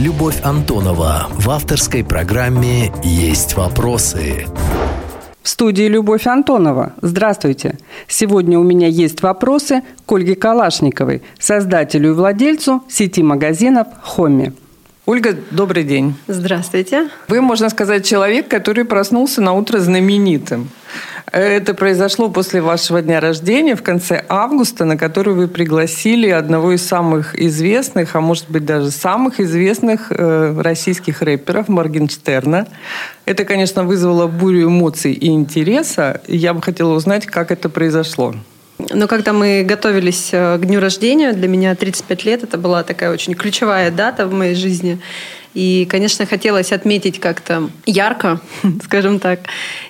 Любовь Антонова в авторской программе «Есть вопросы». В студии Любовь Антонова. Здравствуйте. Сегодня у меня есть вопросы к Ольге Калашниковой, создателю и владельцу сети магазинов «Хомми». Ольга, добрый день. Здравствуйте. Вы, можно сказать, человек, который проснулся на утро знаменитым. Это произошло после вашего дня рождения в конце августа, на который вы пригласили одного из самых известных, а может быть даже самых известных э, российских рэперов Моргенштерна. Это, конечно, вызвало бурю эмоций и интереса. Я бы хотела узнать, как это произошло. Но когда мы готовились э, к дню рождения, для меня 35 лет, это была такая очень ключевая дата в моей жизни. И, конечно, хотелось отметить как-то ярко, скажем так.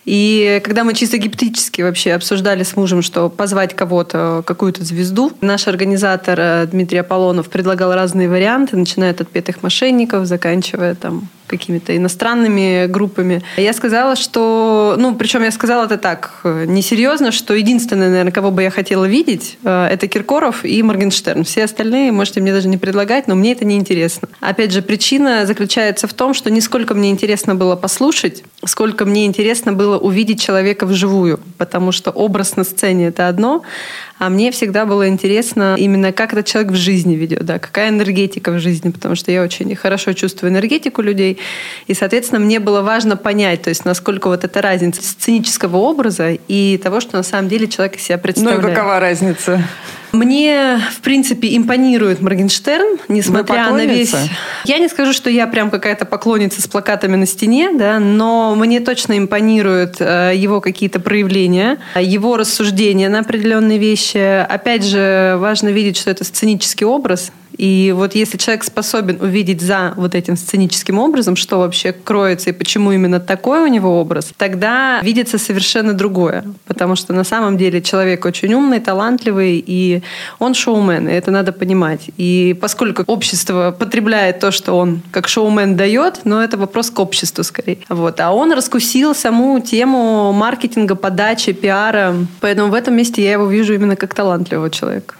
И когда мы чисто гипотетически вообще обсуждали с мужем, что позвать кого-то, какую-то звезду, наш организатор э, Дмитрий Аполлонов предлагал разные варианты, начиная от отпетых мошенников, заканчивая там какими-то иностранными группами. Я сказала, что, ну, причем я сказала это так, несерьезно, что единственное, наверное, кого бы я хотела видеть, э, это Киркоров и Моргенштерн. Все остальные можете мне даже не предлагать, но мне это не интересно. Опять же, причина заключается в том, что не сколько мне интересно было послушать, сколько мне интересно было увидеть человека вживую, потому что образ на сцене это одно, а мне всегда было интересно именно, как этот человек в жизни ведет, да, какая энергетика в жизни, потому что я очень хорошо чувствую энергетику людей. И, соответственно, мне было важно понять, то есть насколько вот эта разница сценического образа и того, что на самом деле человек из себя представляет. Ну и какова разница? Мне, в принципе, импонирует Моргенштерн, несмотря на весь... Я не скажу, что я прям какая-то поклонница с плакатами на стене, да, но мне точно импонируют э, его какие-то проявления, его рассуждения на определенные вещи. Опять же, важно видеть, что это сценический образ, и вот если человек способен увидеть за вот этим сценическим образом, что вообще кроется и почему именно такой у него образ, тогда видится совершенно другое. Потому что на самом деле человек очень умный, талантливый, и он шоумен, и это надо понимать. И поскольку общество потребляет то, что он как шоумен дает, но это вопрос к обществу скорее. Вот. А он раскусил саму тему маркетинга, подачи, пиара. Поэтому в этом месте я его вижу именно как талантливого человека.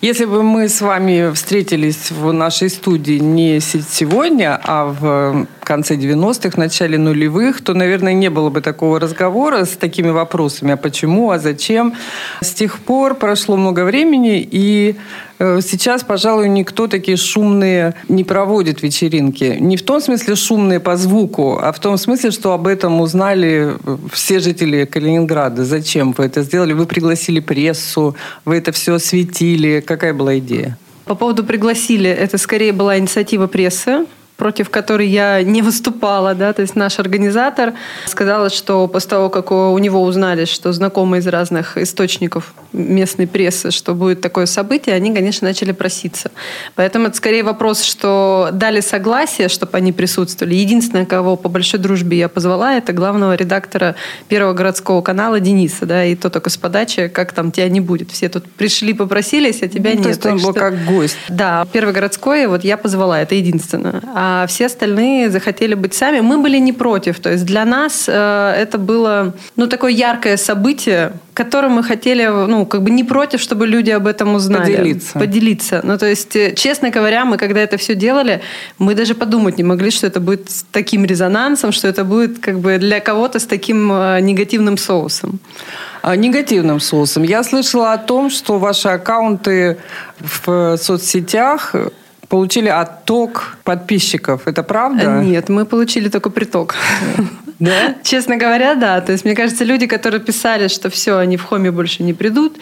Если бы мы с вами встретились в нашей студии не сегодня, а в конце 90-х, начале нулевых, то, наверное, не было бы такого разговора с такими вопросами, а почему, а зачем. С тех пор прошло много времени, и э, сейчас, пожалуй, никто такие шумные не проводит вечеринки. Не в том смысле шумные по звуку, а в том смысле, что об этом узнали э, все жители Калининграда. Зачем вы это сделали? Вы пригласили прессу, вы это все осветили. Какая была идея? По поводу пригласили, это скорее была инициатива прессы против которой я не выступала, да, то есть наш организатор сказала, что после того, как у него узнали, что знакомые из разных источников местной прессы, что будет такое событие, они, конечно, начали проситься. Поэтому это скорее вопрос, что дали согласие, чтобы они присутствовали. Единственное, кого по большой дружбе я позвала, это главного редактора Первого городского канала Дениса, да, и то только с подачи, как там тебя не будет. Все тут пришли, попросились, а тебя ну, нет. То есть он был что... как гость. Да, Первый городской, вот я позвала, это единственное. А все остальные захотели быть сами. Мы были не против. То есть для нас э, это было, ну, такое яркое событие, которым мы хотели, ну, как бы не против, чтобы люди об этом узнали. Поделиться. Поделиться. Ну, то есть, э, честно говоря, мы когда это все делали, мы даже подумать не могли, что это будет с таким резонансом, что это будет как бы для кого-то с таким э, негативным соусом. А, негативным соусом. Я слышала о том, что ваши аккаунты в соцсетях получили отток подписчиков. Это правда? Нет, мы получили только приток. Да? Честно говоря, да. То есть, мне кажется, люди, которые писали, что все, они в хоме больше не придут.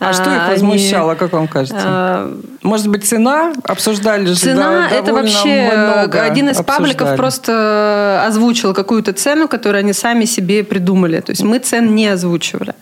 А, а что их возмущало, они... как вам кажется? А... Может быть, цена? Обсуждали же Цена – это вообще… Один из обсуждали. пабликов просто озвучил какую-то цену, которую они сами себе придумали. То есть, мы цен не озвучивали.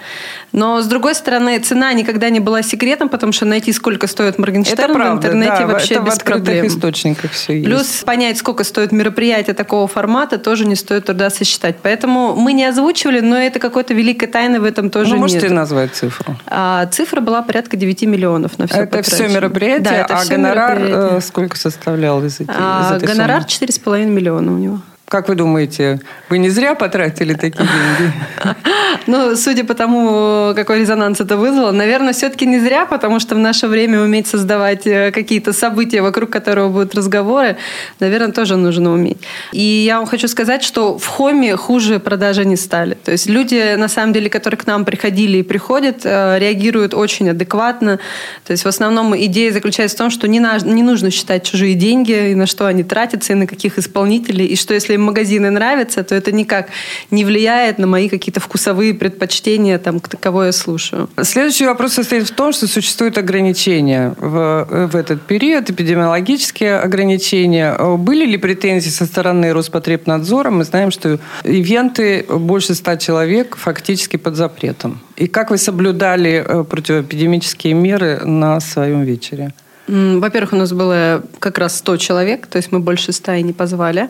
Но, с другой стороны, цена никогда не была секретом, потому что найти, сколько стоит Моргенштерн в интернете да, вообще это без в проблем. источниках все есть. Плюс понять, сколько стоит мероприятие такого формата, тоже не стоит труда сосчитать. Поэтому мы не озвучивали, но это какой-то великой тайны в этом тоже ну, нет. можете назвать цифру? А, цифра была порядка 9 миллионов на все Это все мероприятие, да, это а все гонорар мероприятие. Э, сколько составлял из этих, а, из этой Гонорар суммы? 4,5 миллиона у него. Как вы думаете, вы не зря потратили такие деньги? Ну, судя по тому, какой резонанс это вызвало, наверное, все-таки не зря, потому что в наше время уметь создавать э, какие-то события, вокруг которого будут разговоры, наверное, тоже нужно уметь. И я вам хочу сказать, что в Хоме хуже продажи не стали. То есть люди, на самом деле, которые к нам приходили и приходят, э, реагируют очень адекватно. То есть в основном идея заключается в том, что не, не нужно считать чужие деньги, и на что они тратятся, и на каких исполнителей, и что если им магазины нравятся, то это никак не влияет на мои какие-то вкусовые предпочтения, там, кого я слушаю. Следующий вопрос состоит в том, что существуют ограничения в, в этот период, эпидемиологические ограничения. Были ли претензии со стороны Роспотребнадзора? Мы знаем, что ивенты больше ста человек фактически под запретом. И как вы соблюдали э, противоэпидемические меры на своем вечере? Во-первых, у нас было как раз 100 человек, то есть мы больше 100 и не позвали.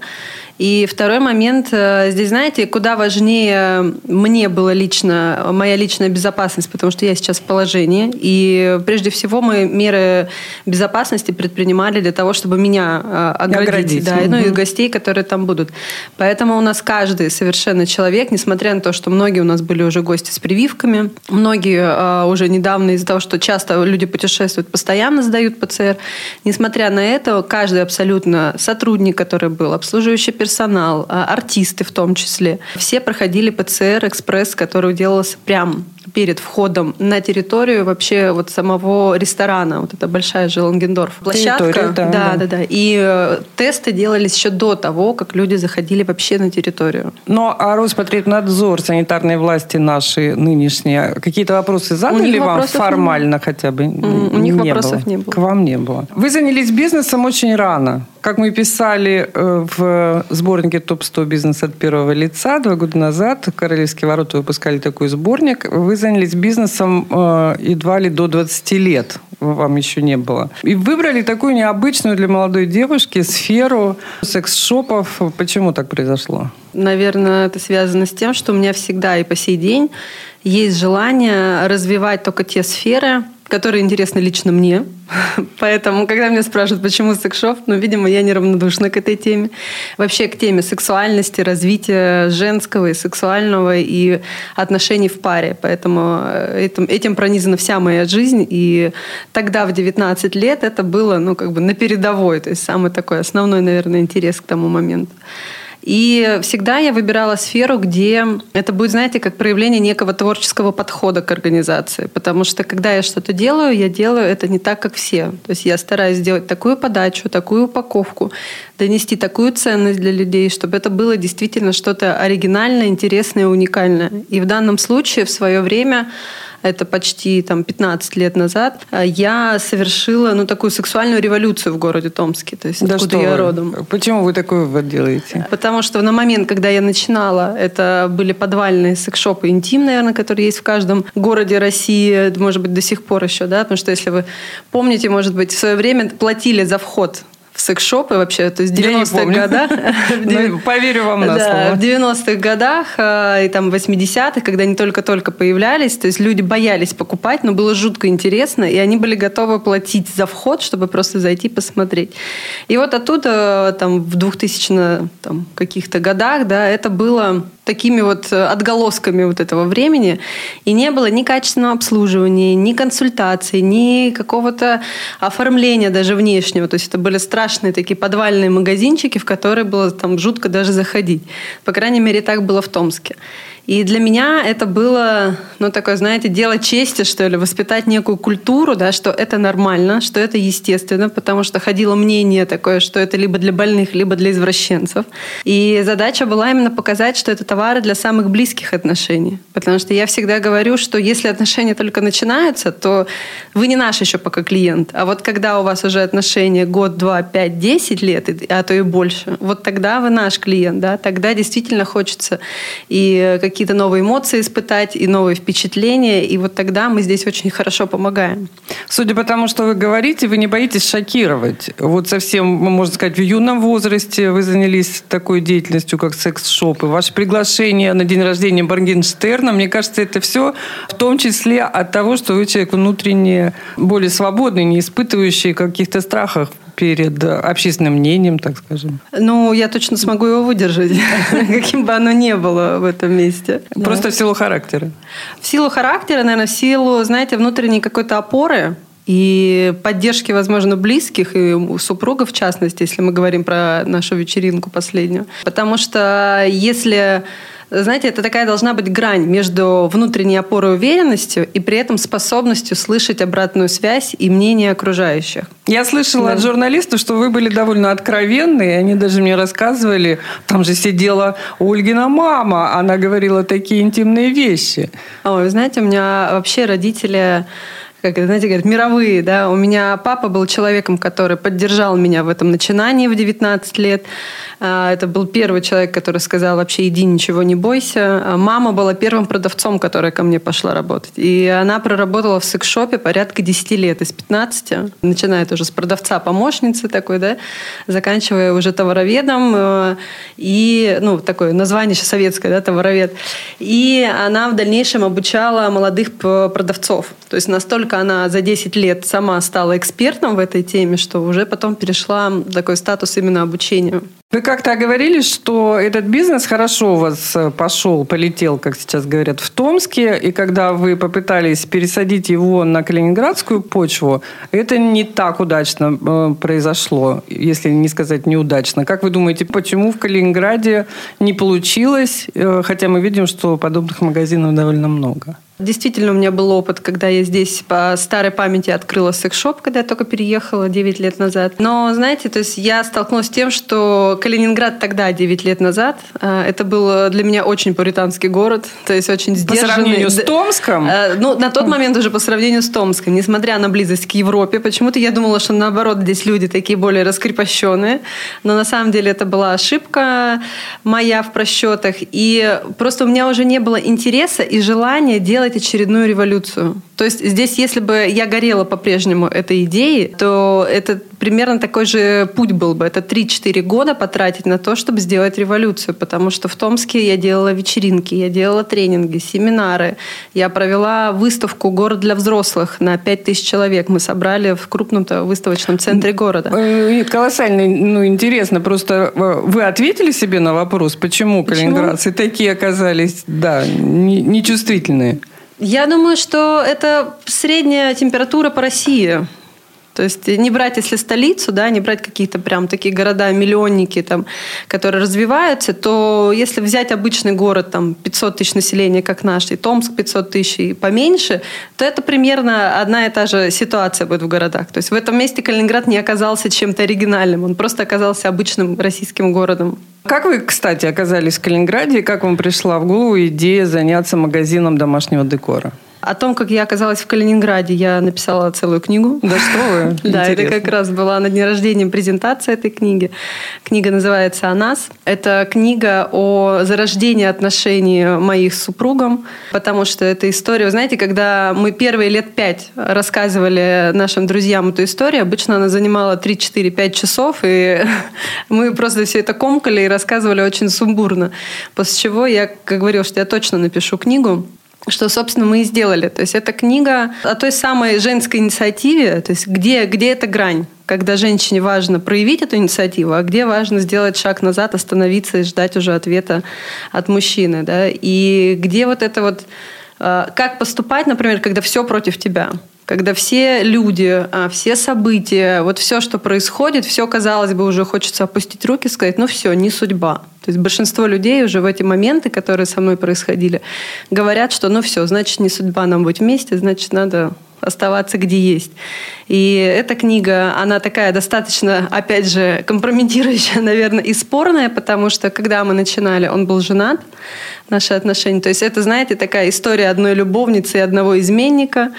И второй момент, э, здесь, знаете, куда важнее мне было лично, моя личная безопасность, потому что я сейчас в положении. И прежде всего мы меры безопасности предпринимали для того, чтобы меня э, оградить, оградить. Да, угу. ну и гостей, которые там будут. Поэтому у нас каждый совершенно человек, несмотря на то, что многие у нас были уже гости с прививками, многие э, уже недавно из-за того, что часто люди путешествуют, постоянно сдают ПЦР. Несмотря на это, каждый абсолютно сотрудник, который был, обслуживающий персонал, персонал, а, артисты в том числе, все проходили ПЦР-экспресс, который делался прям перед входом на территорию вообще вот самого ресторана. Вот это большая же Лангендорф. Площадка. Да, да, да, да. И э, тесты делались еще до того, как люди заходили вообще на территорию. Но а Роспотребнадзор, санитарные власти наши нынешние, какие-то вопросы задали вам формально хотя бы? У них не вопросов было. не было. К вам не было. Вы занялись бизнесом очень рано. Как мы писали э, в сборнике «Топ-100 бизнес от первого лица» два года назад, Королевские ворота выпускали такой сборник, вы занялись бизнесом э, едва ли до 20 лет, вам еще не было. И выбрали такую необычную для молодой девушки сферу секс-шопов. Почему так произошло? Наверное, это связано с тем, что у меня всегда и по сей день есть желание развивать только те сферы, которые интересны лично мне. Поэтому, когда меня спрашивают, почему секс-шоп, ну, видимо, я неравнодушна к этой теме. Вообще к теме сексуальности, развития женского и сексуального и отношений в паре. Поэтому э, этим, этим пронизана вся моя жизнь. И тогда, в 19 лет, это было, ну, как бы на передовой. То есть самый такой основной, наверное, интерес к тому моменту. И всегда я выбирала сферу, где это будет, знаете, как проявление некого творческого подхода к организации. Потому что когда я что-то делаю, я делаю это не так, как все. То есть я стараюсь сделать такую подачу, такую упаковку, донести такую ценность для людей, чтобы это было действительно что-то оригинальное, интересное, уникальное. И в данном случае в свое время это почти там, 15 лет назад, а я совершила ну, такую сексуальную революцию в городе Томске, то есть да откуда я вы? родом. Почему вы такой вывод делаете? Потому что на момент, когда я начинала, это были подвальные секс-шопы «Интим», наверное, которые есть в каждом городе России, может быть, до сих пор еще, да, потому что если вы помните, может быть, в свое время платили за вход в секс-шопы вообще, то есть 90-х годах. Ну, поверю вам на слово. В 90-х годах э, и там 80-х, когда они только-только появлялись, то есть люди боялись покупать, но было жутко интересно, и они были готовы платить за вход, чтобы просто зайти посмотреть. И вот оттуда там в 2000 там, каких-то годах, да, это было такими вот э, отголосками вот этого времени, и не было ни качественного обслуживания, ни консультаций, ни какого-то оформления даже внешнего. То есть это были страшные такие подвальные магазинчики, в которые было там жутко даже заходить. По крайней мере, так было в Томске. И для меня это было, ну, такое, знаете, дело чести, что ли, воспитать некую культуру, да, что это нормально, что это естественно, потому что ходило мнение такое, что это либо для больных, либо для извращенцев. И задача была именно показать, что это товары для самых близких отношений. Потому что я всегда говорю, что если отношения только начинаются, то вы не наш еще пока клиент. А вот когда у вас уже отношения год, два, пять, десять лет, а то и больше, вот тогда вы наш клиент, да, тогда действительно хочется и какие-то новые эмоции испытать и новые впечатления. И вот тогда мы здесь очень хорошо помогаем. Судя по тому, что вы говорите, вы не боитесь шокировать. Вот совсем, можно сказать, в юном возрасте вы занялись такой деятельностью, как секс-шоп. И ваше приглашение на день рождения Баргенштерна, мне кажется, это все в том числе от того, что вы человек внутренне более свободный, не испытывающий каких-то страхов перед общественным мнением, так скажем? Ну, я точно смогу его выдержать, каким бы оно ни было в этом месте. Просто в силу характера? В силу характера, наверное, в силу, знаете, внутренней какой-то опоры, и поддержки, возможно, близких и супругов, в частности, если мы говорим про нашу вечеринку последнюю. Потому что если знаете, это такая должна быть грань между внутренней опорой и уверенностью и при этом способностью слышать обратную связь и мнение окружающих. Я слышала да. от журналистов, что вы были довольно откровенны, и они даже мне рассказывали, там же сидела Ольгина мама, она говорила такие интимные вещи. Ой, вы знаете, у меня вообще родители как знаете, говорят, мировые, да. У меня папа был человеком, который поддержал меня в этом начинании в 19 лет. А, это был первый человек, который сказал вообще иди, ничего не бойся. А мама была первым продавцом, которая ко мне пошла работать. И она проработала в секс-шопе порядка 10 лет, из 15, начиная тоже с продавца-помощницы такой, да, заканчивая уже товароведом. Э, и, ну, такое название сейчас советское, да, товаровед. И она в дальнейшем обучала молодых продавцов. То есть настолько она за 10 лет сама стала экспертом в этой теме, что уже потом перешла такой статус именно обучению. Вы как-то говорили, что этот бизнес хорошо у вас э, пошел, полетел, как сейчас говорят, в Томске, и когда вы попытались пересадить его на калининградскую почву, это не так удачно э, произошло, если не сказать неудачно. Как вы думаете, почему в Калининграде не получилось, э, хотя мы видим, что подобных магазинов довольно много? Действительно, у меня был опыт, когда я здесь по старой памяти открыла секс-шоп, когда я только переехала 9 лет назад. Но, знаете, то есть я столкнулась с тем, что Калининград тогда, 9 лет назад, э, это был для меня очень пуританский город, то есть очень сдержанный. По сравнению с Томском? Э, ну, на тот момент уже по сравнению с Томском, несмотря на близость к Европе, почему-то я думала, что наоборот здесь люди такие более раскрепощенные, но на самом деле это была ошибка моя в просчетах, и просто у меня уже не было интереса и желания делать делать очередную революцию. То есть здесь, если бы я горела по-прежнему этой идеей, то это примерно такой же путь был бы. Это 3-4 года потратить на то, чтобы сделать революцию. Потому что в Томске я делала вечеринки, я делала тренинги, семинары. Я провела выставку «Город для взрослых» на 5000 человек. Мы собрали в крупном выставочном центре города. Э, колоссально ну, интересно. Просто э, вы ответили себе на вопрос, почему, почему? калининградцы такие оказались да, нечувствительные? Я думаю, что это средняя температура по России. То есть не брать, если столицу, да, не брать какие-то прям такие города-миллионники, там, которые развиваются, то если взять обычный город, там, 500 тысяч населения, как наш, и Томск 500 тысяч и поменьше, то это примерно одна и та же ситуация будет в городах. То есть в этом месте Калининград не оказался чем-то оригинальным, он просто оказался обычным российским городом. Как вы, кстати, оказались в Калининграде, как вам пришла в голову идея заняться магазином домашнего декора? О том, как я оказалась в Калининграде, я написала целую книгу. Да что вы? Да, это как раз была на дне рождения презентация этой книги. Книга называется «О нас». Это книга о зарождении отношений моих с супругом, потому что это история, вы знаете, когда мы первые лет пять рассказывали нашим друзьям эту историю, обычно она занимала 3-4-5 часов, и мы просто все это комкали и рассказывали очень сумбурно. После чего я, говорила, что я точно напишу книгу что, собственно, мы и сделали. То есть это книга о той самой женской инициативе, то есть где, где эта грань, когда женщине важно проявить эту инициативу, а где важно сделать шаг назад, остановиться и ждать уже ответа от мужчины. Да? И где вот это вот... Э, как поступать, например, когда все против тебя? когда все люди, а, все события, вот все, что происходит, все, казалось бы, уже хочется опустить руки и сказать, ну все, не судьба. То есть большинство людей уже в эти моменты, которые со мной происходили, говорят, что ну все, значит, не судьба нам быть вместе, значит, надо оставаться где есть. И эта книга, она такая достаточно, опять же, компрометирующая, наверное, и спорная, потому что когда мы начинали, он был женат, наши отношения. То есть это, знаете, такая история одной любовницы и одного изменника.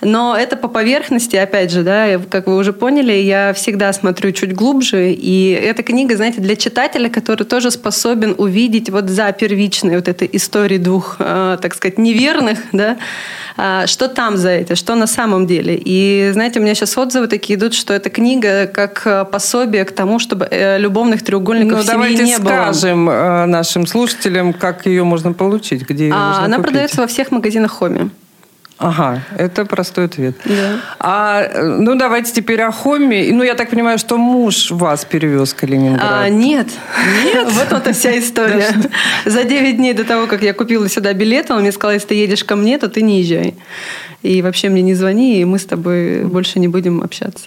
Но это по поверхности, опять же, да, как вы уже поняли, я всегда смотрю чуть глубже. И эта книга, знаете, для читателя, который тоже способен увидеть вот за первичной вот этой историей двух, э, так сказать, неверных, да, э, что там за это, что на самом деле. И, знаете, у меня сейчас отзывы такие идут, что эта книга как э, пособие к тому, чтобы любовных треугольников ну, в семье не было. давайте скажем нашим слушателям, как ее можно получить, где ее а, можно Она купить. продается во всех магазинах Хоми. Ага, это простой ответ. Да. А, ну, давайте теперь о Хоме. Ну, я так понимаю, что муж вас перевез в Калининград. А, нет. Нет? Вот это вся история. За 9 дней до того, как я купила сюда билет, он мне сказал, если ты едешь ко мне, то ты не езжай. И вообще мне не звони, и мы с тобой больше не будем общаться.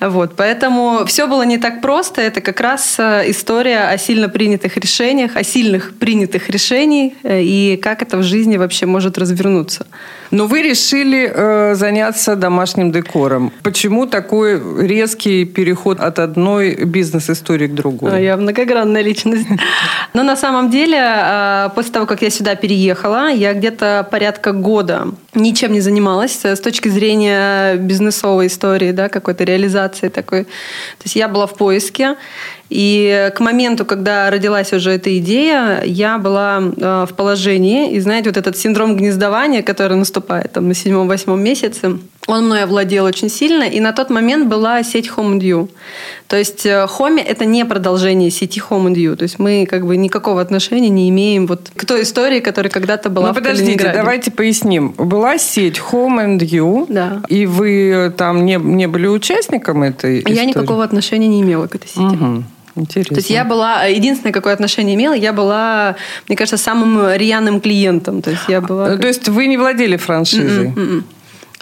Вот. Поэтому все было не так просто. Это как раз э, история о сильно принятых решениях, о сильных принятых решениях, э, и как это в жизни вообще может развернуться. Но вы решили э, заняться домашним декором. Почему такой резкий переход от одной бизнес-истории к другой? Я многогранная личность. Но на самом деле, э, после того, как я сюда переехала, я где-то порядка года ничем не занималась с точки зрения бизнесовой истории, да, какой-то реализации такой. То есть я была в поиске, и к моменту, когда родилась уже эта идея, я была э, в положении. И знаете, вот этот синдром гнездования, который наступает там, на седьмом-восьмом месяце, он мной овладел очень сильно. И на тот момент была сеть HomeDew. То есть Home э, – это не продолжение сети HomeDew. То есть мы как бы никакого отношения не имеем вот к той истории, которая когда-то была ну, в подождите, давайте поясним. Была сеть HomeDew, да. и вы там не, не были участником этой истории? Я никакого отношения не имела к этой сети. Угу. Интересно. То есть я была, единственное, какое отношение имела, я была, мне кажется, самым рьяным клиентом. То есть я была... То есть вы не владели франшизой? Mm-mm, mm-mm.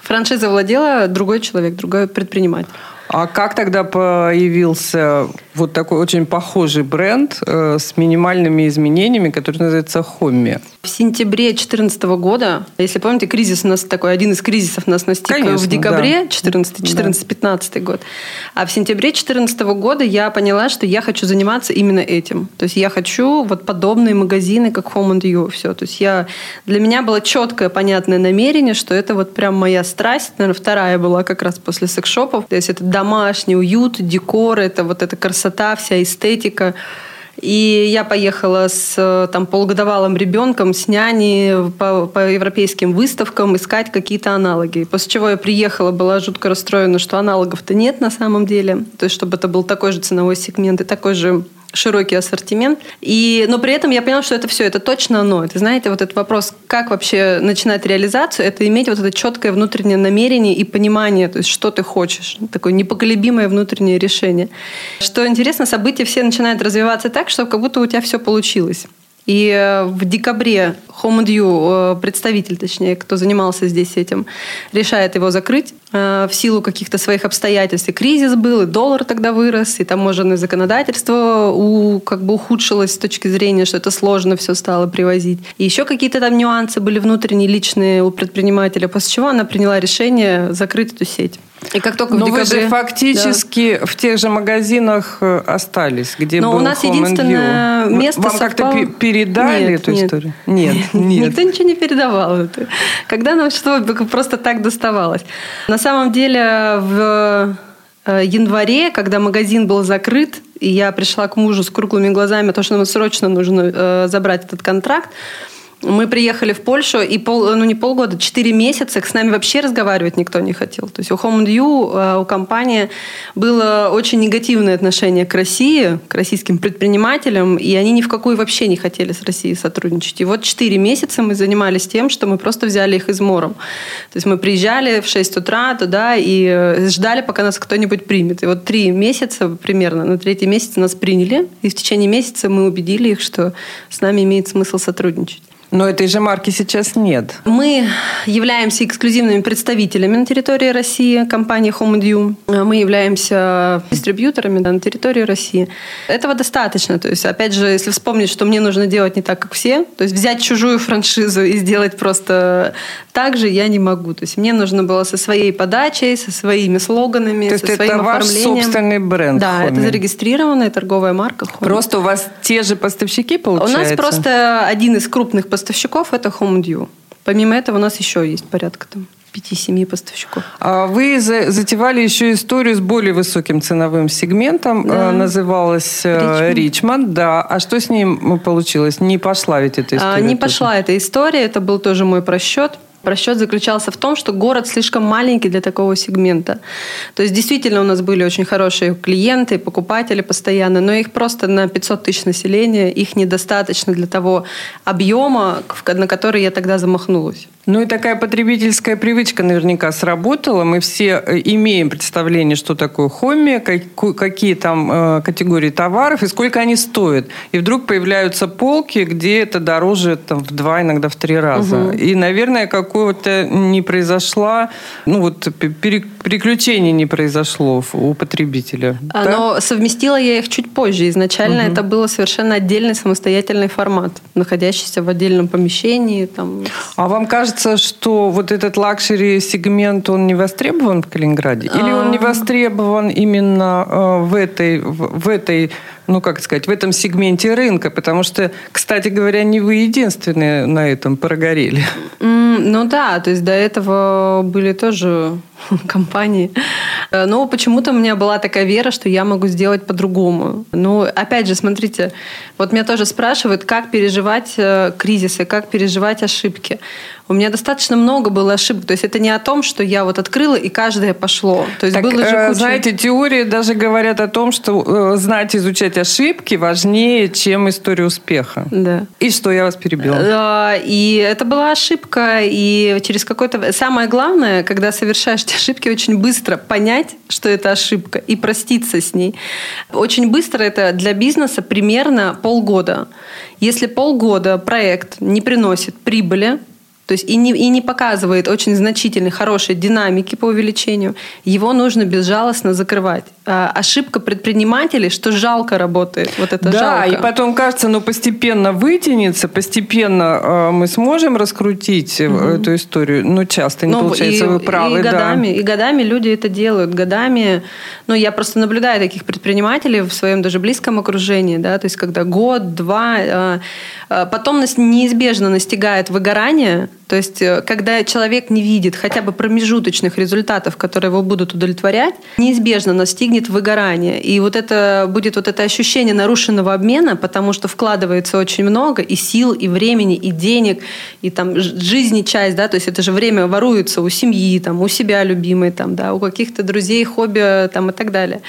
Франшиза владела другой человек, другой предприниматель. А как тогда появился вот такой очень похожий бренд э, с минимальными изменениями, который называется Хомми? В сентябре 2014 года, если помните, кризис у нас такой, один из кризисов нас настиг Конечно, в декабре да. 14, 14 15 год. А в сентябре 2014 года я поняла, что я хочу заниматься именно этим. То есть я хочу вот подобные магазины, как Home and You. Все. То есть я, для меня было четкое, понятное намерение, что это вот прям моя страсть. Наверное, вторая была как раз после секс-шопов. То есть это домашний уют, декор, это вот эта красота, вся эстетика. И я поехала с там, полугодовалым ребенком с няней по, по европейским выставкам искать какие-то аналоги. После чего я приехала, была жутко расстроена, что аналогов-то нет на самом деле. То есть, чтобы это был такой же ценовой сегмент и такой же широкий ассортимент. И, но при этом я поняла, что это все, это точно оно. Это, знаете, вот этот вопрос, как вообще начинать реализацию, это иметь вот это четкое внутреннее намерение и понимание, то есть что ты хочешь. Такое непоколебимое внутреннее решение. Что интересно, события все начинают развиваться так, что как будто у тебя все получилось. И э, в декабре HomeDew, э, представитель, точнее, кто занимался здесь этим, решает его закрыть э, в силу каких-то своих обстоятельств. И кризис был, и доллар тогда вырос, и таможенное законодательство у, как бы ухудшилось с точки зрения, что это сложно все стало привозить. И еще какие-то там нюансы были внутренние, личные у предпринимателя, после чего она приняла решение закрыть эту сеть. И как только Но в декабре... вы же фактически да. в тех же магазинах э, остались, где Но был у нас Home единственное место Вам совпало... как-то передали нет, эту нет. историю? Нет, нет. Никто ничего не передавал. Когда нам что просто так доставалось. На самом деле в э, январе, когда магазин был закрыт, и я пришла к мужу с круглыми глазами, то, что нам срочно нужно э, забрать этот контракт, мы приехали в Польшу, и пол, ну не полгода, четыре месяца с нами вообще разговаривать никто не хотел. То есть у Home You, э, у компании было очень негативное отношение к России, к российским предпринимателям, и они ни в какую вообще не хотели с Россией сотрудничать. И вот четыре месяца мы занимались тем, что мы просто взяли их измором. То есть мы приезжали в 6 утра туда и э, ждали, пока нас кто-нибудь примет. И вот три месяца примерно, на третий месяц нас приняли, и в течение месяца мы убедили их, что с нами имеет смысл сотрудничать. Но этой же марки сейчас нет. Мы являемся эксклюзивными представителями на территории России компании HomeDew. Мы являемся дистрибьюторами да, на территории России. Этого достаточно. То есть, опять же, если вспомнить, что мне нужно делать не так, как все, то есть взять чужую франшизу и сделать просто так же я не могу. То есть мне нужно было со своей подачей, со своими слоганами, то со своим это ваш оформлением. собственный бренд Да, Хоми. это зарегистрированная торговая марка Хоми. Просто у вас те же поставщики получается? У нас просто один из крупных поставщиков это HomeDew. Помимо этого у нас еще есть порядка там 5-7 поставщиков. А вы за, затевали еще историю с более высоким ценовым сегментом. Да. Называлась Ричмонд. Ричмонд. Да. А что с ним получилось? Не пошла ведь эта история? А, не тоже? пошла эта история. Это был тоже мой просчет. Просчет заключался в том, что город слишком маленький для такого сегмента. То есть действительно у нас были очень хорошие клиенты, покупатели постоянно, но их просто на 500 тысяч населения, их недостаточно для того объема, на который я тогда замахнулась. Ну и такая потребительская привычка наверняка сработала. Мы все э, имеем представление, что такое хомми, какие там э, категории товаров и сколько они стоят. И вдруг появляются полки, где это дороже там, в два, иногда в три раза. Угу. И, наверное, какого-то не произошло, ну вот переключение не произошло у потребителя. Но да? совместила я их чуть позже. Изначально угу. это было совершенно отдельный самостоятельный формат, находящийся в отдельном помещении. Там. А вам кажется, что вот этот luxury-сегмент, он не востребован в Калининграде? Или он не а. востребован именно э, в этой, в этой ну, как сказать, в этом сегменте рынка? Потому что, кстати говоря, не вы единственные на этом прогорели. ну да, то есть до этого были тоже компании. Э, но почему-то у меня была такая вера, что я могу сделать по-другому. Ну, опять же, смотрите, вот меня тоже спрашивают, как переживать э, кризисы, как переживать ошибки. У меня достаточно много было ошибок. То есть это не о том, что я вот открыла и каждое пошло. То есть так, было же э, куча... Знаете, теории даже говорят о том, что э, знать, изучать ошибки важнее, чем история успеха. Да. И что я вас перебила? И это была ошибка. И через какое-то... Самое главное, когда совершаешь эти ошибки, очень быстро понять, что это ошибка, и проститься с ней. Очень быстро это для бизнеса примерно полгода. Если полгода проект не приносит прибыли, то есть и не, и не показывает очень значительной, хорошей динамики по увеличению, его нужно безжалостно закрывать. А, ошибка предпринимателей, что жалко работает. Вот это да, жалко. и потом кажется, ну постепенно вытянется, постепенно э, мы сможем раскрутить угу. эту историю. Но часто не ну, получается, и, вы правы. И годами, да. и годами люди это делают. Годами, ну я просто наблюдаю таких предпринимателей в своем даже близком окружении, да, то есть когда год, два, э, э, потом нас неизбежно настигает выгорание, то есть, э, когда человек не видит хотя бы промежуточных результатов, которые его будут удовлетворять, неизбежно настигнет выгорание. И вот это будет вот это ощущение нарушенного обмена, потому что вкладывается очень много и сил, и времени, и денег, и там жизни часть, да, то есть это же время воруется у семьи, там, у себя любимой, там, да, у каких-то друзей, хобби там, и так далее.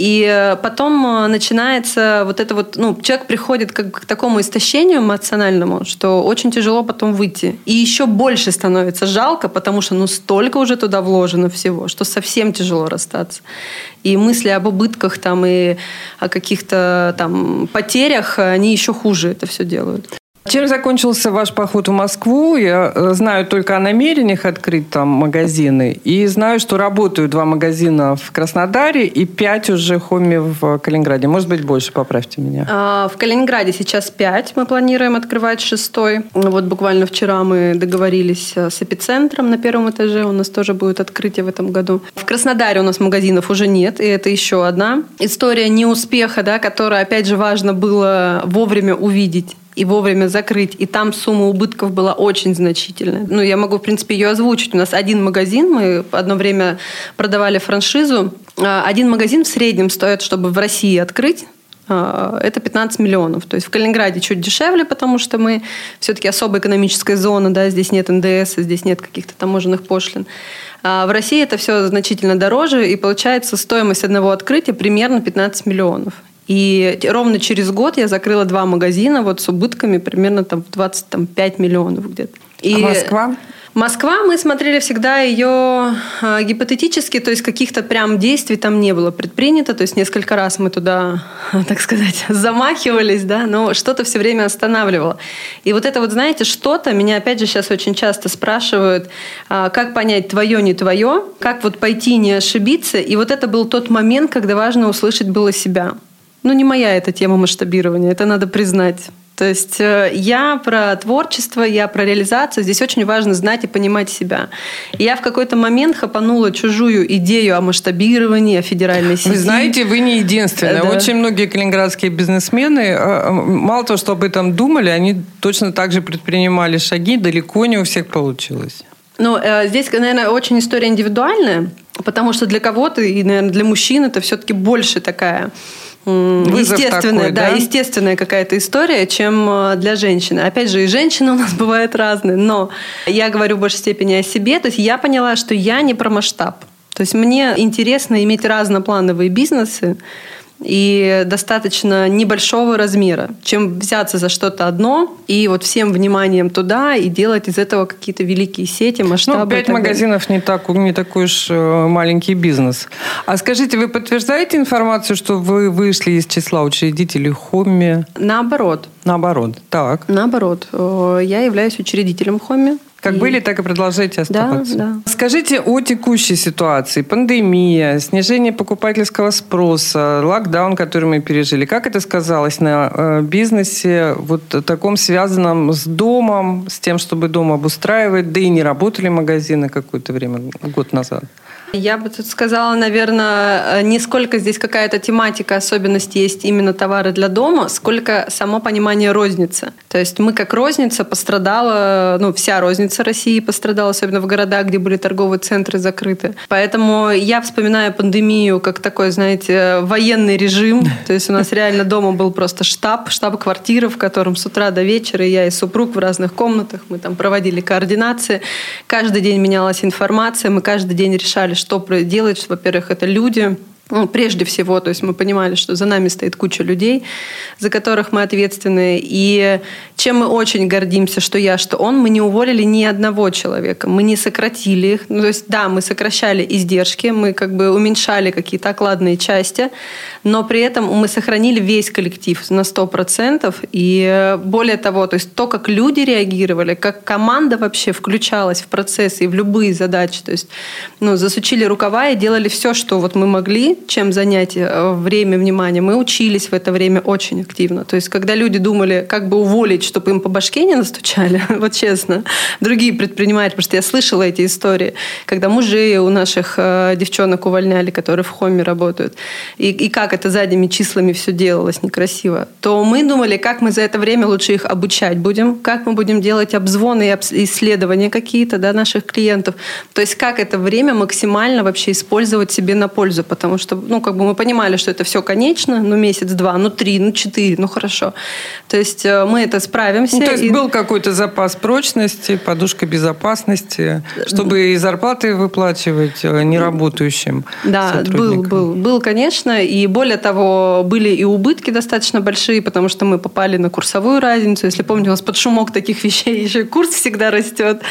И э, потом э, начинается вот это вот, ну, человек приходит как к такому истощению эмоциональному, что очень тяжело потом выйти. И еще больше становится жалко, потому что ну столько уже туда вложено всего, что совсем тяжело расстаться. И мысли об убытках там и о каких-то там потерях, они еще хуже это все делают. Чем закончился ваш поход в Москву? Я э, знаю только о намерениях открыть там магазины. И знаю, что работают два магазина в Краснодаре и пять уже хоми в Калининграде. Может быть, больше, поправьте меня. А, в Калининграде сейчас пять. Мы планируем открывать шестой. Вот буквально вчера мы договорились э, с эпицентром на первом этаже. У нас тоже будет открытие в этом году. В Краснодаре у нас магазинов уже нет. И это еще одна история неуспеха, да, которая, опять же, важно было вовремя увидеть и вовремя закрыть. И там сумма убытков была очень значительная. Ну, я могу, в принципе, ее озвучить. У нас один магазин, мы одно время продавали франшизу. А, один магазин в среднем стоит, чтобы в России открыть, а, это 15 миллионов. То есть в Калининграде чуть дешевле, потому что мы все-таки особая экономическая зона, да, здесь нет НДС, здесь нет каких-то таможенных пошлин. А в России это все значительно дороже, и получается стоимость одного открытия примерно 15 миллионов. И ровно через год я закрыла два магазина вот с убытками примерно там в 25 миллионов где-то. И... А Москва? Москва, мы смотрели всегда ее э, гипотетически, то есть каких-то прям действий там не было предпринято, то есть несколько раз мы туда, так сказать, замахивались, да, но что-то все время останавливало. И вот это вот, знаете, что-то, меня опять же сейчас очень часто спрашивают, э, как понять твое, не твое, как вот пойти, не ошибиться, и вот это был тот момент, когда важно услышать было себя. Ну, не моя эта тема масштабирования, это надо признать. То есть э, я про творчество, я про реализацию. Здесь очень важно знать и понимать себя. Я в какой-то момент хапанула чужую идею о масштабировании, о федеральной сети. Вы знаете, вы не единственная. Да. Очень многие калининградские бизнесмены, э, э, мало того, что об этом думали, они точно так же предпринимали шаги. Далеко не у всех получилось. Ну, здесь, наверное, очень история индивидуальная, потому что для кого-то, и, наверное, для мужчин это все-таки больше такая естественная, такой, да, да, естественная какая-то история, чем э, для женщины. Опять же, и женщины у нас бывают разные, но я говорю в большей степени о себе. То есть я поняла, что я не про масштаб. То есть мне интересно иметь разноплановые бизнесы, и достаточно небольшого размера, чем взяться за что-то одно и вот всем вниманием туда и делать из этого какие-то великие сети, масштабы. Ну, пять магазинов не, так, не такой уж э, маленький бизнес. А скажите, вы подтверждаете информацию, что вы вышли из числа учредителей Хомми? Наоборот. Наоборот, так. Наоборот. Э, я являюсь учредителем Хомми. Как и... были, так и продолжаете оставаться. Да, да. Скажите о текущей ситуации. Пандемия, снижение покупательского спроса, локдаун, который мы пережили. Как это сказалось на э, бизнесе, вот таком связанном с домом, с тем, чтобы дом обустраивать, да и не работали магазины какое-то время, год назад? Я бы тут сказала, наверное, не сколько здесь какая-то тематика, особенность есть именно товары для дома, сколько само понимание розницы. То есть мы как розница пострадала, ну, вся розница России пострадала, особенно в городах, где были торговые центры закрыты. Поэтому я вспоминаю пандемию как такой, знаете, военный режим. То есть у нас реально дома был просто штаб, штаб-квартира, в котором с утра до вечера я и супруг в разных комнатах, мы там проводили координации. Каждый день менялась информация, мы каждый день решали, что делать. Во-первых, это люди, ну, прежде всего, то есть мы понимали, что за нами стоит куча людей, за которых мы ответственны. И чем мы очень гордимся, что я, что он, мы не уволили ни одного человека, мы не сократили их. Ну, то есть, да, мы сокращали издержки, мы как бы уменьшали какие-то окладные части, но при этом мы сохранили весь коллектив на 100%. И более того, то есть то, как люди реагировали, как команда вообще включалась в процесс и в любые задачи, то есть ну, засучили рукава и делали все, что вот мы могли, чем занять э, время, внимание. Мы учились в это время очень активно. То есть, когда люди думали, как бы уволить, чтобы им по башке не настучали, вот честно, другие предприниматели, потому что я слышала эти истории, когда мужей у наших э, девчонок увольняли, которые в хоме работают, и, и как это задними числами все делалось некрасиво, то мы думали, как мы за это время лучше их обучать будем, как мы будем делать обзвоны и исследования какие-то да, наших клиентов. То есть, как это время максимально вообще использовать себе на пользу, потому что что, ну, как бы мы понимали, что это все конечно, ну, месяц-два, ну, три, ну, четыре, ну, хорошо. То есть э, мы это справимся. Ну, то есть и... был какой-то запас прочности, подушка безопасности, чтобы и зарплаты выплачивать э, неработающим Да, был, был, был, конечно. И более того, были и убытки достаточно большие, потому что мы попали на курсовую разницу. Если помните, у нас под шумок таких вещей еще курс всегда растет.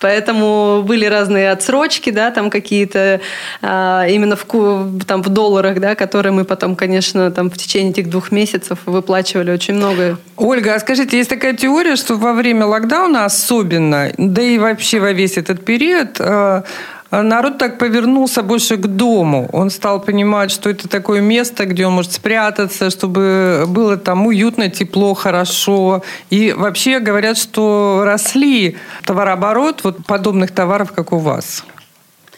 Поэтому были разные отсрочки, да, там какие-то а, именно в, там, там в долларах, да, которые мы потом, конечно, там в течение этих двух месяцев выплачивали очень много. Ольга, а скажите, есть такая теория, что во время локдауна особенно, да и вообще во весь этот период, э, народ так повернулся больше к дому. Он стал понимать, что это такое место, где он может спрятаться, чтобы было там уютно, тепло, хорошо. И вообще говорят, что росли товарооборот вот подобных товаров, как у вас.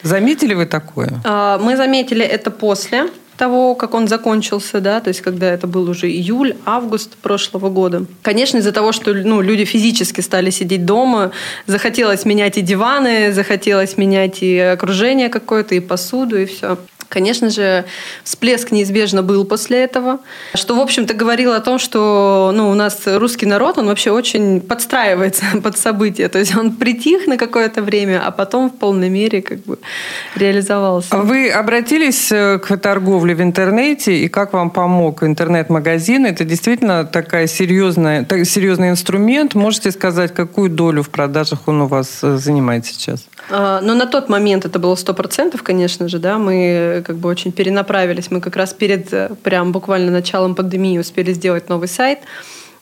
Заметили вы такое? А, мы заметили это после того, как он закончился, да, то есть когда это был уже июль, август прошлого года. Конечно, из-за того, что ну, люди физически стали сидеть дома, захотелось менять и диваны, захотелось менять и окружение какое-то, и посуду, и все. Конечно же, всплеск неизбежно был после этого, что, в общем-то, говорило о том, что ну, у нас русский народ, он вообще очень подстраивается под события. То есть он притих на какое-то время, а потом в полной мере как бы реализовался. Вы обратились э, к торговле в интернете, и как вам помог интернет-магазин? Это действительно такая серьезная, серьезный инструмент. Можете сказать, какую долю в продажах он у вас э, занимает сейчас? А, Но ну, на тот момент это было 100%, конечно же, да, мы как бы очень перенаправились. Мы как раз перед э, прям буквально началом пандемии успели сделать новый сайт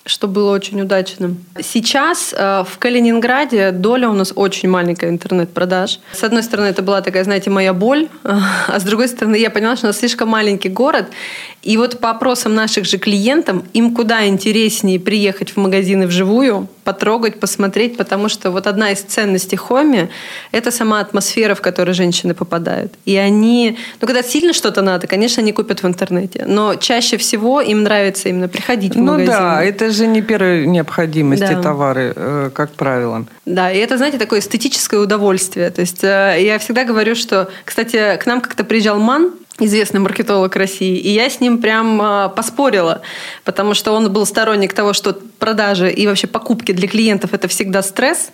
что было очень удачным. Сейчас э, в Калининграде доля у нас очень маленькая интернет-продаж. С одной стороны, это была такая, знаете, моя боль, а с другой стороны, я поняла, что у нас слишком маленький город, и вот по опросам наших же клиентам, им куда интереснее приехать в магазины вживую, потрогать, посмотреть, потому что вот одна из ценностей Хоми – это сама атмосфера, в которой женщины попадают. И они, ну, когда сильно что-то надо, конечно, они купят в интернете, но чаще всего им нравится именно приходить в ну, магазин. Ну да, это же не первой необходимости да. товары, э, как правило. Да, и это, знаете, такое эстетическое удовольствие. То есть э, я всегда говорю, что, кстати, к нам как-то приезжал Ман, известный маркетолог России. И я с ним прям э, поспорила, потому что он был сторонник того, что продажи и вообще покупки для клиентов это всегда стресс,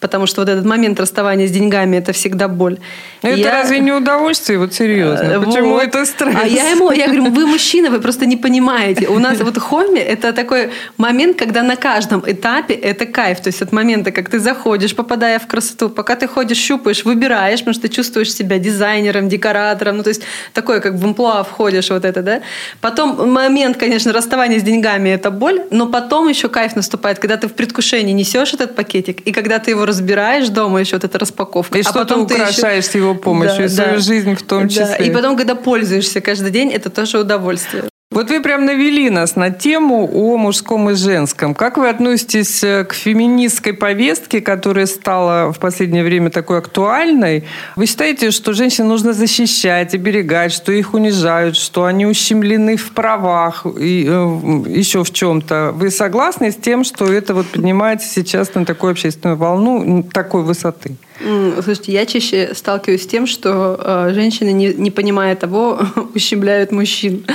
потому что вот этот момент расставания с деньгами это всегда боль. Это я... разве не удовольствие? Вот серьезно. Э, Почему вот. это стресс? А я ему, я говорю, вы мужчина, вы просто не понимаете. У нас вот хобби это такой момент, когда на каждом этапе это кайф. То есть от момента, как ты заходишь, попадая в красоту, пока ты ходишь, щупаешь, выбираешь, потому что ты чувствуешь себя дизайнером, декоратором, ну то есть такое, как в амплуа входишь вот это, да. Потом момент, конечно, расставания с деньгами это боль, но потом еще кайф наступает, когда ты в предвкушении несешь этот пакетик, и когда ты его разбираешь дома, еще вот эта распаковка. И а что потом ты украшаешь еще... его помощью, да, и свою да, жизнь в том числе. Да. И потом, когда пользуешься каждый день, это тоже удовольствие. Вот вы прям навели нас на тему о мужском и женском. Как вы относитесь э, к феминистской повестке, которая стала в последнее время такой актуальной? Вы считаете, что женщин нужно защищать, оберегать, что их унижают, что они ущемлены в правах и э, еще в чем-то? Вы согласны с тем, что это вот поднимается сейчас на такую общественную волну такой высоты? Слушайте, я чаще сталкиваюсь с тем, что э, женщины, не, не понимая того, ущемляют мужчин.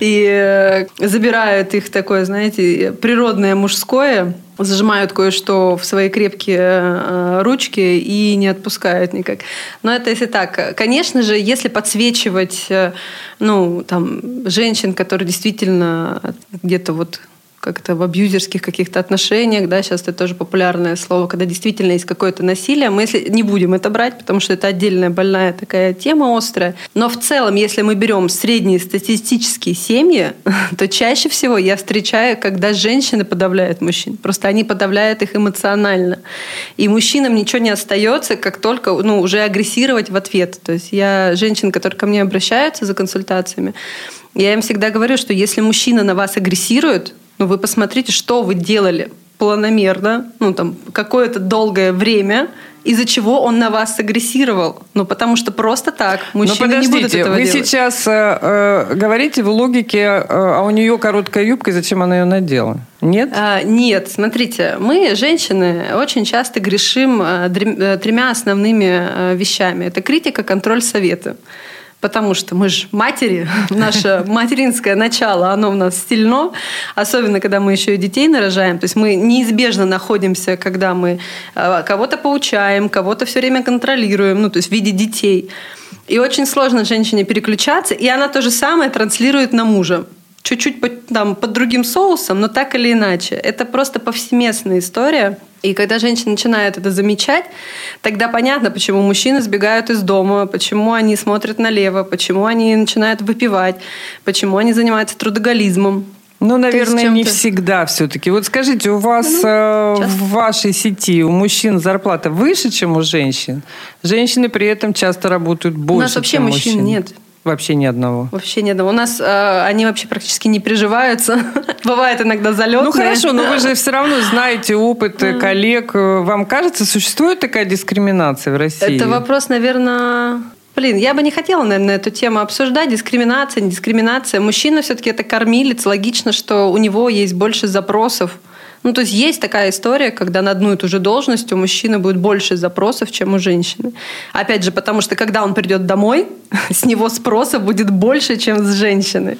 И э, забирают их такое, знаете, природное мужское, зажимают кое-что в свои крепкие э, ручки и не отпускают никак. Но это если так. Конечно же, если подсвечивать ну, там, женщин, которые действительно где-то вот как-то в абьюзерских каких-то отношениях, да, сейчас это тоже популярное слово, когда действительно есть какое-то насилие, мы если не будем это брать, потому что это отдельная больная такая тема острая. Но в целом, если мы берем средние статистические семьи, то чаще всего я встречаю, когда женщины подавляют мужчин. Просто они подавляют их эмоционально. И мужчинам ничего не остается, как только ну, уже агрессировать в ответ. То есть я женщин, которые ко мне обращаются за консультациями, я им всегда говорю, что если мужчина на вас агрессирует, ну, вы посмотрите, что вы делали планомерно, ну, там, какое-то долгое время, из-за чего он на вас агрессировал. Ну, потому что просто так мужчины Но не будут этого вы делать. сейчас э, э, говорите в логике, э, а у нее короткая юбка, и зачем она ее надела? Нет? А, нет, смотрите, мы, женщины, очень часто грешим э, э тремя основными вещами. Это критика, контроль, советы потому что мы же матери, наше материнское начало, оно у нас стильно, особенно когда мы еще и детей нарожаем. То есть мы неизбежно находимся, когда мы э, кого-то поучаем, кого-то все время контролируем, ну, то есть в виде детей. И очень сложно женщине переключаться, и она то же самое транслирует на мужа чуть-чуть под, там, под другим соусом, но так или иначе. Это просто повсеместная история. И когда женщина начинает это замечать, тогда понятно, почему мужчины сбегают из дома, почему они смотрят налево, почему они начинают выпивать, почему они занимаются трудоголизмом. Ну, наверное, не всегда все-таки. Вот скажите, у вас ну, э, в вашей сети у мужчин зарплата выше, чем у женщин? Женщины при этом часто работают больше, У нас вообще чем мужчин мужчин. нет. Вообще ни одного. Вообще ни одного. У нас э, они вообще практически не приживаются. Бывает иногда залетные. Ну хорошо, но вы же все равно знаете опыт коллег. Вам кажется, существует такая дискриминация в России? Это вопрос, наверное, Блин, я бы не хотела, наверное, эту тему обсуждать. Дискриминация, не дискриминация. Мужчина все-таки это кормилец. Логично, что у него есть больше запросов ну, то есть есть такая история, когда на одну и ту же должность у мужчины будет больше запросов, чем у женщины. Опять же, потому что когда он придет домой, с него спроса будет больше, чем с женщины.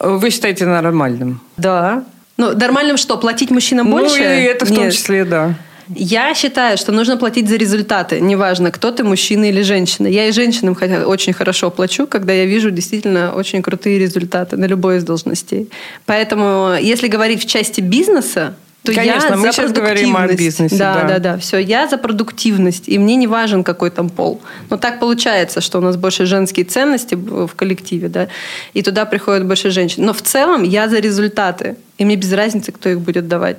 Вы считаете нормальным? Да. Ну, нормальным что, платить мужчинам больше? Ну, и это в том Нет. числе, да. Я считаю, что нужно платить за результаты. Неважно, кто ты, мужчина или женщина. Я и женщинам хотя очень хорошо плачу, когда я вижу действительно очень крутые результаты на любой из должностей. Поэтому, если говорить в части бизнеса, то Конечно, я мы за сейчас говорим о бизнесе. Да, да, да, да. Все, я за продуктивность, и мне не важен какой там пол. Но так получается, что у нас больше женские ценности в коллективе, да, и туда приходят больше женщин. Но в целом я за результаты, и мне без разницы, кто их будет давать.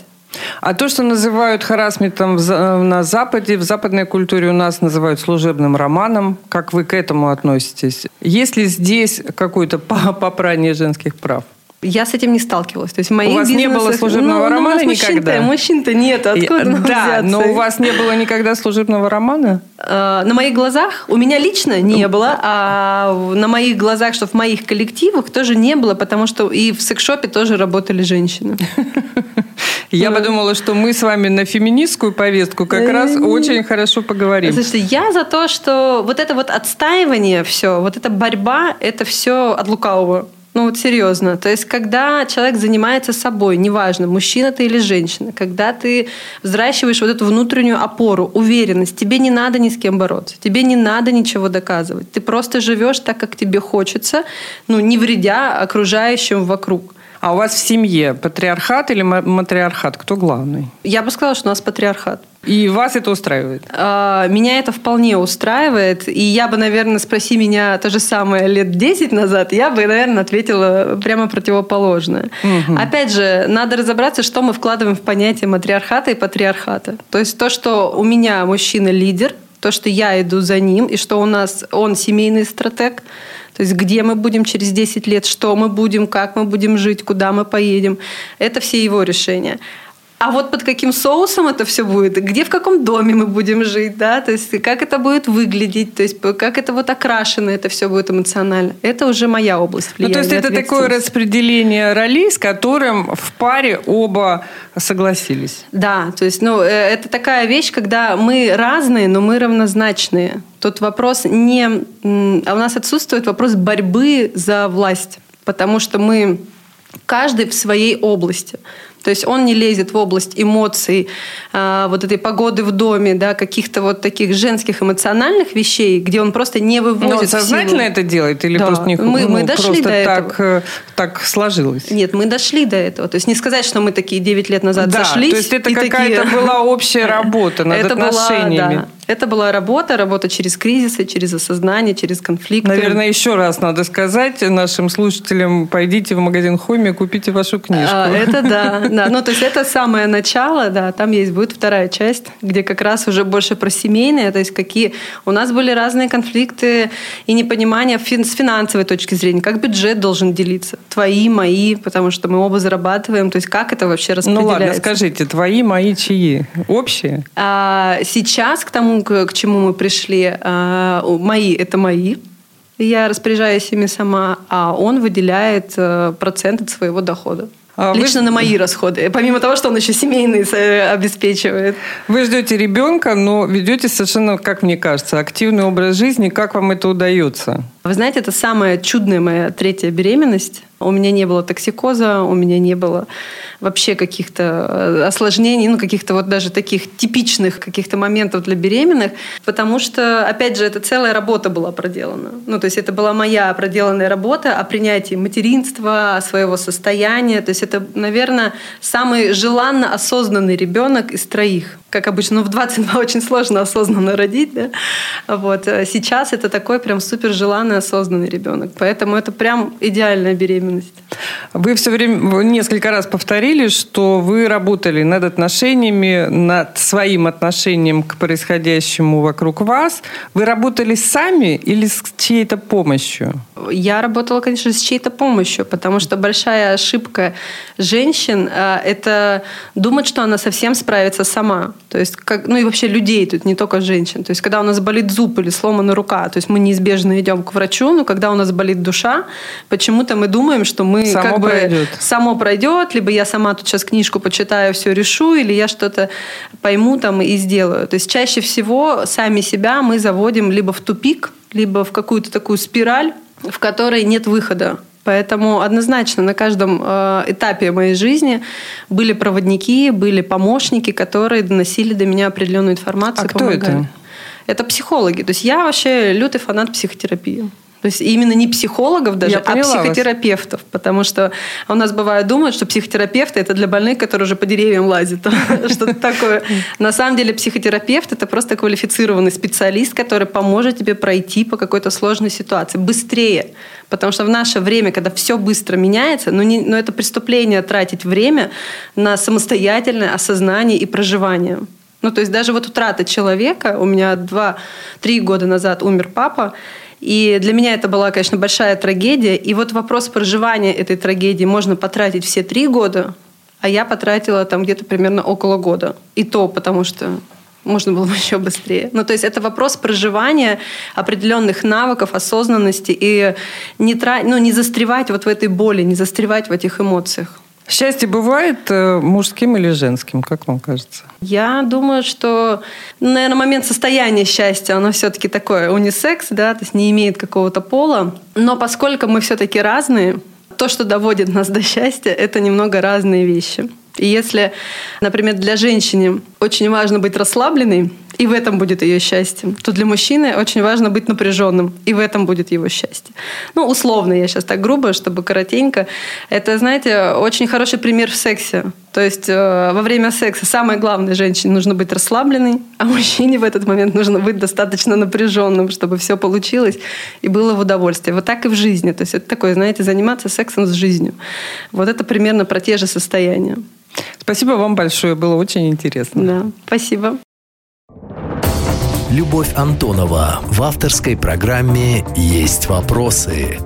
А то, что называют харасментом на Западе, в западной культуре у нас называют служебным романом. Как вы к этому относитесь? Есть ли здесь какое-то попрание женских прав? Я с этим не сталкивалась. То есть в моих у вас не было служебного ну, романа ну, никогда? Мужчин-то нет, откуда и, Да, но у вас не было никогда служебного романа? Э, на моих глазах, у меня лично не было, а на моих глазах, что в моих коллективах тоже не было, потому что и в секшопе тоже работали женщины. Я подумала, что мы с вами на феминистскую повестку как раз очень хорошо поговорим. Слушайте, я за то, что вот это вот отстаивание все, вот эта борьба, это все от лукавого. Ну вот серьезно. То есть, когда человек занимается собой, неважно, мужчина ты или женщина, когда ты взращиваешь вот эту внутреннюю опору, уверенность, тебе не надо ни с кем бороться, тебе не надо ничего доказывать. Ты просто живешь так, как тебе хочется, ну, не вредя окружающим вокруг. А у вас в семье патриархат или матриархат? Кто главный? Я бы сказала, что у нас патриархат. И вас это устраивает? А, меня это вполне устраивает. И я бы, наверное, спроси меня то же самое лет 10 назад, я бы, наверное, ответила прямо противоположное. Угу. Опять же, надо разобраться, что мы вкладываем в понятие матриархата и патриархата. То есть то, что у меня мужчина лидер, то, что я иду за ним, и что у нас он семейный стратег, то есть где мы будем через 10 лет, что мы будем, как мы будем жить, куда мы поедем. Это все его решения. А вот под каким соусом это все будет, где в каком доме мы будем жить, да, то есть как это будет выглядеть, то есть как это вот окрашено, это все будет эмоционально. Это уже моя область влияния. Ну, то есть это такое распределение ролей, с которым в паре оба согласились. Да, то есть, ну, э, это такая вещь, когда мы разные, но мы равнозначные. Тут вопрос не... А у нас отсутствует вопрос борьбы за власть, потому что мы каждый в своей области. То есть он не лезет в область эмоций, а, вот этой погоды в доме, да, каких-то вот таких женских эмоциональных вещей, где он просто не выводит. Но он сознательно это делает или да. просто не мы, ну, мы дошли просто до так, этого. Э, так сложилось? Нет, мы дошли до этого. То есть не сказать, что мы такие 9 лет назад да, сошлись. То есть это какая-то такие... была общая работа над это отношениями. Была, да. Это была работа, работа через кризисы, через осознание, через конфликты. Наверное, еще раз надо сказать нашим слушателям, пойдите в магазин Хоми, купите вашу книжку. А, это да, да. Ну, то есть это самое начало, да, там есть будет вторая часть, где как раз уже больше про семейные, то есть какие... У нас были разные конфликты и непонимание с финансовой точки зрения, как бюджет должен делиться. Твои, мои, потому что мы оба зарабатываем, то есть как это вообще распределяется. Ну ладно, скажите, твои, мои, чьи? Общие? А, сейчас к тому, к, к чему мы пришли, э, мои – это мои, я распоряжаюсь ими сама, а он выделяет э, процент от своего дохода. А Лично вы... на мои расходы. Помимо того, что он еще семейный э, обеспечивает. Вы ждете ребенка, но ведете совершенно, как мне кажется, активный образ жизни. Как вам это удается? Вы знаете, это самая чудная моя третья беременность. У меня не было токсикоза, у меня не было вообще каких-то э, осложнений, ну, каких-то вот даже таких типичных каких-то моментов для беременных, потому что, опять же, это целая работа была проделана. Ну, то есть это была моя проделанная работа о принятии материнства, о своего состояния. То есть это, наверное, самый желанно осознанный ребенок из троих. Как обычно, ну, в 22 очень сложно осознанно родить, да? Вот. А сейчас это такой прям супер желанный осознанный ребенок. Поэтому это прям идеальная беременность. Вы все время несколько раз повторили, что вы работали над отношениями, над своим отношением к происходящему вокруг вас. Вы работали сами или с чьей-то помощью? Я работала, конечно, с чьей-то помощью, потому что большая ошибка женщин э, – это думать, что она совсем справится сама. То есть, как, ну и вообще людей тут, не только женщин. То есть, когда у нас болит зуб или сломана рука, то есть мы неизбежно идем к врачу, но когда у нас болит душа, почему-то мы думаем, что мы само как пройдет. бы само пройдет, либо я сама тут сейчас книжку почитаю, все решу, или я что-то пойму там и сделаю. То есть чаще всего сами себя мы заводим либо в тупик, либо в какую-то такую спираль, в которой нет выхода. Поэтому однозначно на каждом э, этапе моей жизни были проводники, были помощники, которые доносили до меня определенную информацию. А кто это? Это психологи. То есть я вообще лютый фанат психотерапии. То есть именно не психологов даже, а психотерапевтов. Вас. Потому что у нас бывает думают, что психотерапевты это для больных, которые уже по деревьям лазят. Что-то такое. На самом деле психотерапевт это просто квалифицированный специалист, который поможет тебе пройти по какой-то сложной ситуации быстрее. Потому что в наше время, когда все быстро меняется, но, не, но это преступление тратить время на самостоятельное осознание и проживание. Ну, то есть даже вот утрата человека, у меня два-три года назад умер папа, и для меня это была, конечно, большая трагедия. И вот вопрос проживания этой трагедии можно потратить все три года, а я потратила там где-то примерно около года. И то потому что можно было бы еще быстрее. Ну, то есть это вопрос проживания определенных навыков, осознанности и не, тра... ну, не застревать вот в этой боли, не застревать в этих эмоциях. Счастье бывает э, мужским или женским, как вам кажется? Я думаю, что, наверное, момент состояния счастья, оно все-таки такое унисекс, да, то есть не имеет какого-то пола. Но поскольку мы все-таки разные, то, что доводит нас до счастья, это немного разные вещи. И если, например, для женщины очень важно быть расслабленной, и в этом будет ее счастье, то для мужчины очень важно быть напряженным, и в этом будет его счастье. Ну, условно, я сейчас так грубо, чтобы коротенько. Это, знаете, очень хороший пример в сексе. То есть э, во время секса самое главное женщине нужно быть расслабленной, а мужчине в этот момент нужно быть достаточно напряженным, чтобы все получилось и было в удовольствие. Вот так и в жизни. То есть это такое, знаете, заниматься сексом с жизнью. Вот это примерно про те же состояния. Спасибо вам большое, было очень интересно. Да, спасибо. Любовь Антонова в авторской программе «Есть вопросы».